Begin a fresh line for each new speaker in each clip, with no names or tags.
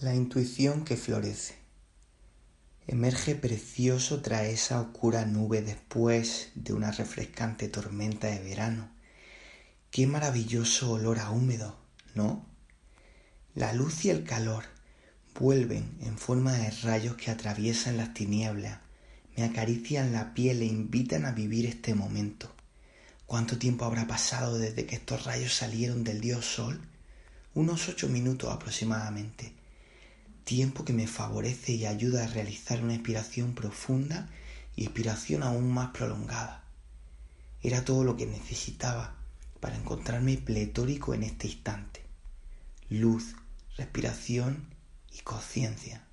La intuición que florece. Emerge precioso tras esa oscura nube después de una refrescante tormenta de verano. Qué maravilloso olor a húmedo, ¿no? La luz y el calor vuelven en forma de rayos que atraviesan las tinieblas, me acarician la piel e invitan a vivir este momento. ¿Cuánto tiempo habrá pasado desde que estos rayos salieron del dios Sol? Unos ocho minutos aproximadamente tiempo que me favorece y ayuda a realizar una inspiración profunda y inspiración aún más prolongada. Era todo lo que necesitaba para encontrarme pletórico en este instante. Luz, respiración y conciencia.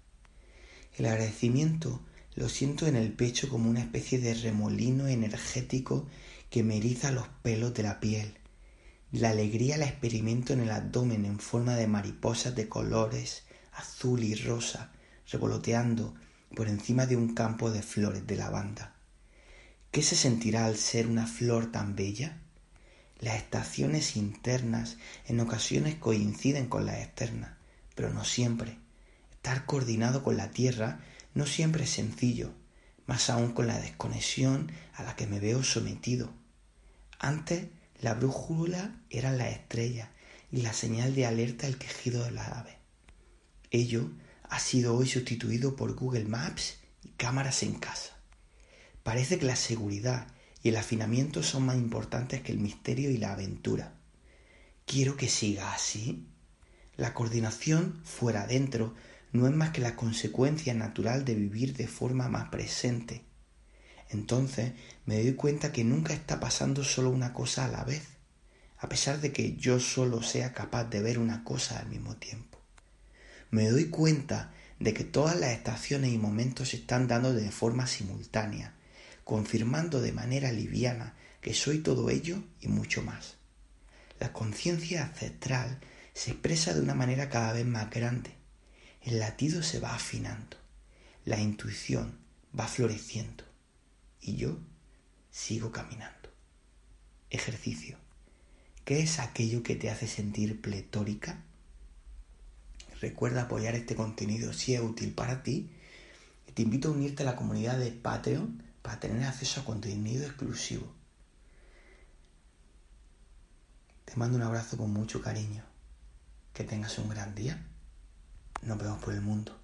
El agradecimiento lo siento en el pecho como una especie de remolino energético que me eriza los pelos de la piel. La alegría la experimento en el abdomen en forma de mariposas de colores, azul y rosa revoloteando por encima de un campo de flores de lavanda. ¿Qué se sentirá al ser una flor tan bella? Las estaciones internas en ocasiones coinciden con las externas, pero no siempre. Estar coordinado con la tierra no siempre es sencillo, más aún con la desconexión a la que me veo sometido. Antes la brújula era la estrella y la señal de alerta el quejido de las aves. Ello ha sido hoy sustituido por Google Maps y cámaras en casa. Parece que la seguridad y el afinamiento son más importantes que el misterio y la aventura. Quiero que siga así. La coordinación fuera adentro no es más que la consecuencia natural de vivir de forma más presente. Entonces me doy cuenta que nunca está pasando solo una cosa a la vez, a pesar de que yo solo sea capaz de ver una cosa al mismo tiempo me doy cuenta de que todas las estaciones y momentos se están dando de forma simultánea, confirmando de manera liviana que soy todo ello y mucho más. La conciencia ancestral se expresa de una manera cada vez más grande. El latido se va afinando. La intuición va floreciendo. Y yo sigo caminando. Ejercicio. ¿Qué es aquello que te hace sentir pletórica? Recuerda apoyar este contenido si es útil para ti. Te invito a unirte a la comunidad de Patreon para tener acceso a contenido exclusivo. Te mando un abrazo con mucho cariño. Que tengas un gran día. Nos vemos por el mundo.